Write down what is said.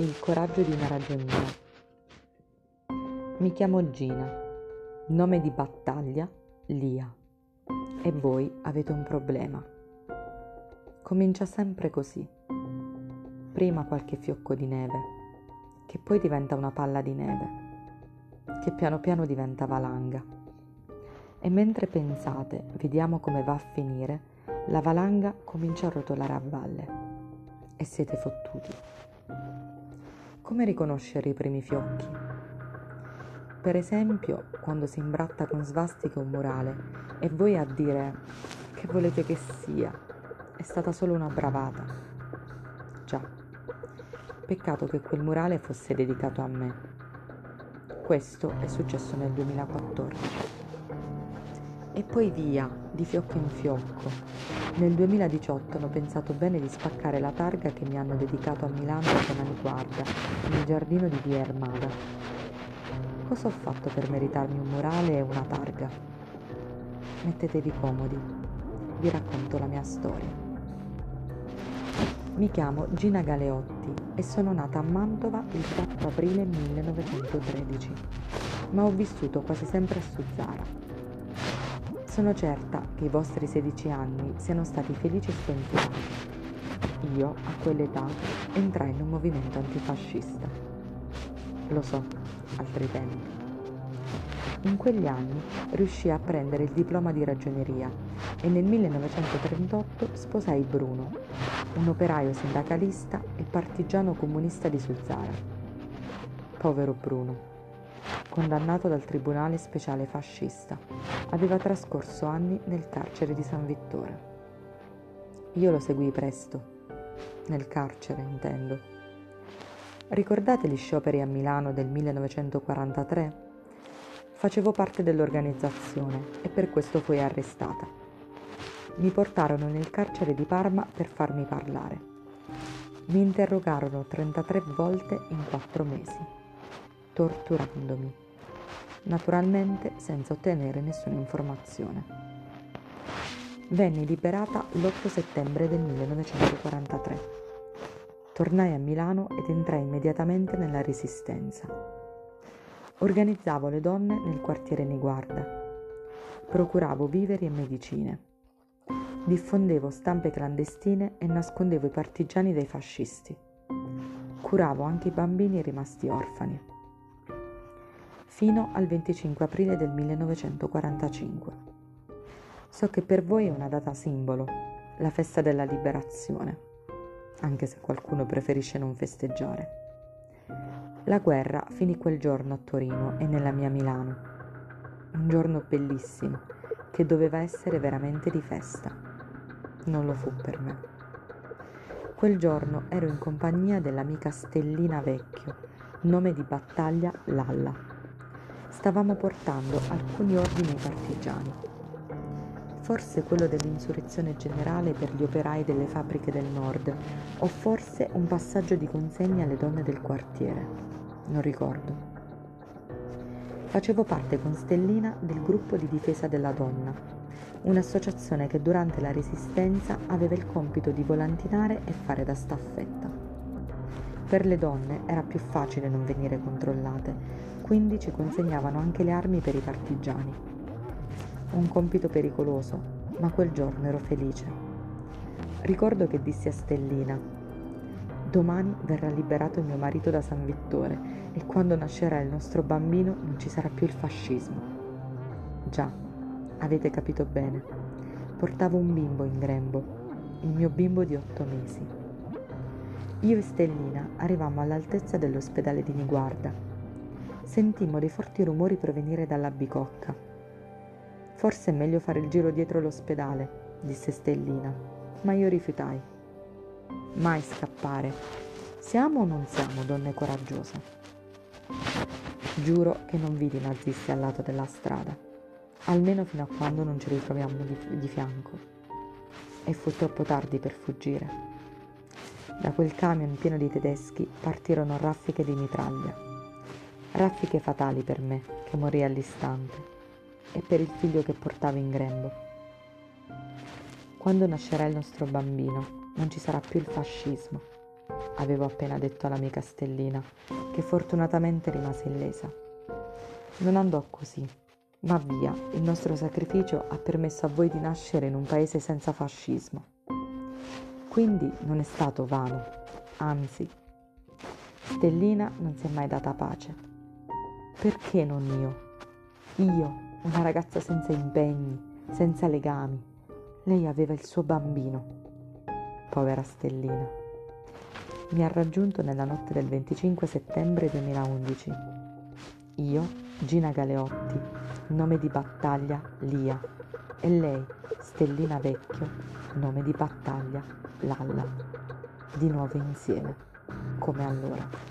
Il coraggio di una ragioniera. Mi chiamo Gina, nome di battaglia Lia. E voi avete un problema. Comincia sempre così. Prima qualche fiocco di neve, che poi diventa una palla di neve, che piano piano diventa valanga. E mentre pensate, vediamo come va a finire, la valanga comincia a rotolare a valle. E siete fottuti. Come riconoscere i primi fiocchi? Per esempio, quando si imbratta con svastica un murale e voi a dire che volete che sia, è stata solo una bravata. Già, peccato che quel murale fosse dedicato a me. Questo è successo nel 2014. E poi via, di fiocco in fiocco. Nel 2018 hanno pensato bene di spaccare la targa che mi hanno dedicato a Milano da Maniguarda, nel giardino di Via Ermada. Cosa ho fatto per meritarmi un murale e una targa? Mettetevi comodi, vi racconto la mia storia. Mi chiamo Gina Galeotti e sono nata a Mantova il 4 aprile 1913, ma ho vissuto quasi sempre a Suzzara sono certa che i vostri 16 anni siano stati felici e spensierati. Io, a quell'età, entrai in un movimento antifascista. Lo so, altri tempi. In quegli anni riuscii a prendere il diploma di ragioneria e nel 1938 sposai Bruno, un operaio sindacalista e partigiano comunista di Suzzara. Povero Bruno condannato dal Tribunale Speciale Fascista. Aveva trascorso anni nel carcere di San Vittore. Io lo seguii presto, nel carcere intendo. Ricordate gli scioperi a Milano del 1943? Facevo parte dell'organizzazione e per questo fui arrestata. Mi portarono nel carcere di Parma per farmi parlare. Mi interrogarono 33 volte in 4 mesi torturandomi, naturalmente senza ottenere nessuna informazione. Venni liberata l'8 settembre del 1943. Tornai a Milano ed entrai immediatamente nella Resistenza. Organizzavo le donne nel quartiere Niguarda. Procuravo viveri e medicine. Diffondevo stampe clandestine e nascondevo i partigiani dai fascisti. Curavo anche i bambini rimasti orfani fino al 25 aprile del 1945. So che per voi è una data simbolo, la festa della liberazione, anche se qualcuno preferisce non festeggiare. La guerra finì quel giorno a Torino e nella mia Milano. Un giorno bellissimo, che doveva essere veramente di festa. Non lo fu per me. Quel giorno ero in compagnia dell'amica Stellina Vecchio, nome di battaglia Lalla stavamo portando alcuni ordini ai partigiani. Forse quello dell'insurrezione generale per gli operai delle fabbriche del nord, o forse un passaggio di consegne alle donne del quartiere. Non ricordo. Facevo parte con Stellina del gruppo di difesa della donna, un'associazione che durante la resistenza aveva il compito di volantinare e fare da staffetta. Per le donne era più facile non venire controllate, quindi ci consegnavano anche le armi per i partigiani. Un compito pericoloso, ma quel giorno ero felice. Ricordo che dissi a Stellina, domani verrà liberato mio marito da San Vittore e quando nascerà il nostro bambino non ci sarà più il fascismo. Già, avete capito bene, portavo un bimbo in grembo, il mio bimbo di otto mesi. Io e Stellina arrivammo all'altezza dell'ospedale di Niguarda sentimmo dei forti rumori provenire dalla bicocca. Forse è meglio fare il giro dietro l'ospedale, disse Stellina, ma io rifiutai. Mai scappare. Siamo o non siamo donne coraggiose? Giuro che non vidi nazisti al lato della strada, almeno fino a quando non ci ritroviamo di, di fianco. E fu troppo tardi per fuggire. Da quel camion pieno di tedeschi partirono raffiche di mitraglia raffiche fatali per me che morì all'istante e per il figlio che portavo in grembo. Quando nascerà il nostro bambino non ci sarà più il fascismo. avevo appena detto all'amica Stellina, che fortunatamente rimase illesa. Non andò così, ma via, il nostro sacrificio ha permesso a voi di nascere in un paese senza fascismo. Quindi non è stato vano, anzi, Stellina non si è mai data pace. Perché non io? Io, una ragazza senza impegni, senza legami. Lei aveva il suo bambino. Povera Stellina. Mi ha raggiunto nella notte del 25 settembre 2011. Io, Gina Galeotti, nome di battaglia Lia, e lei, Stellina Vecchio, nome di battaglia Lalla. Di nuovo insieme, come allora.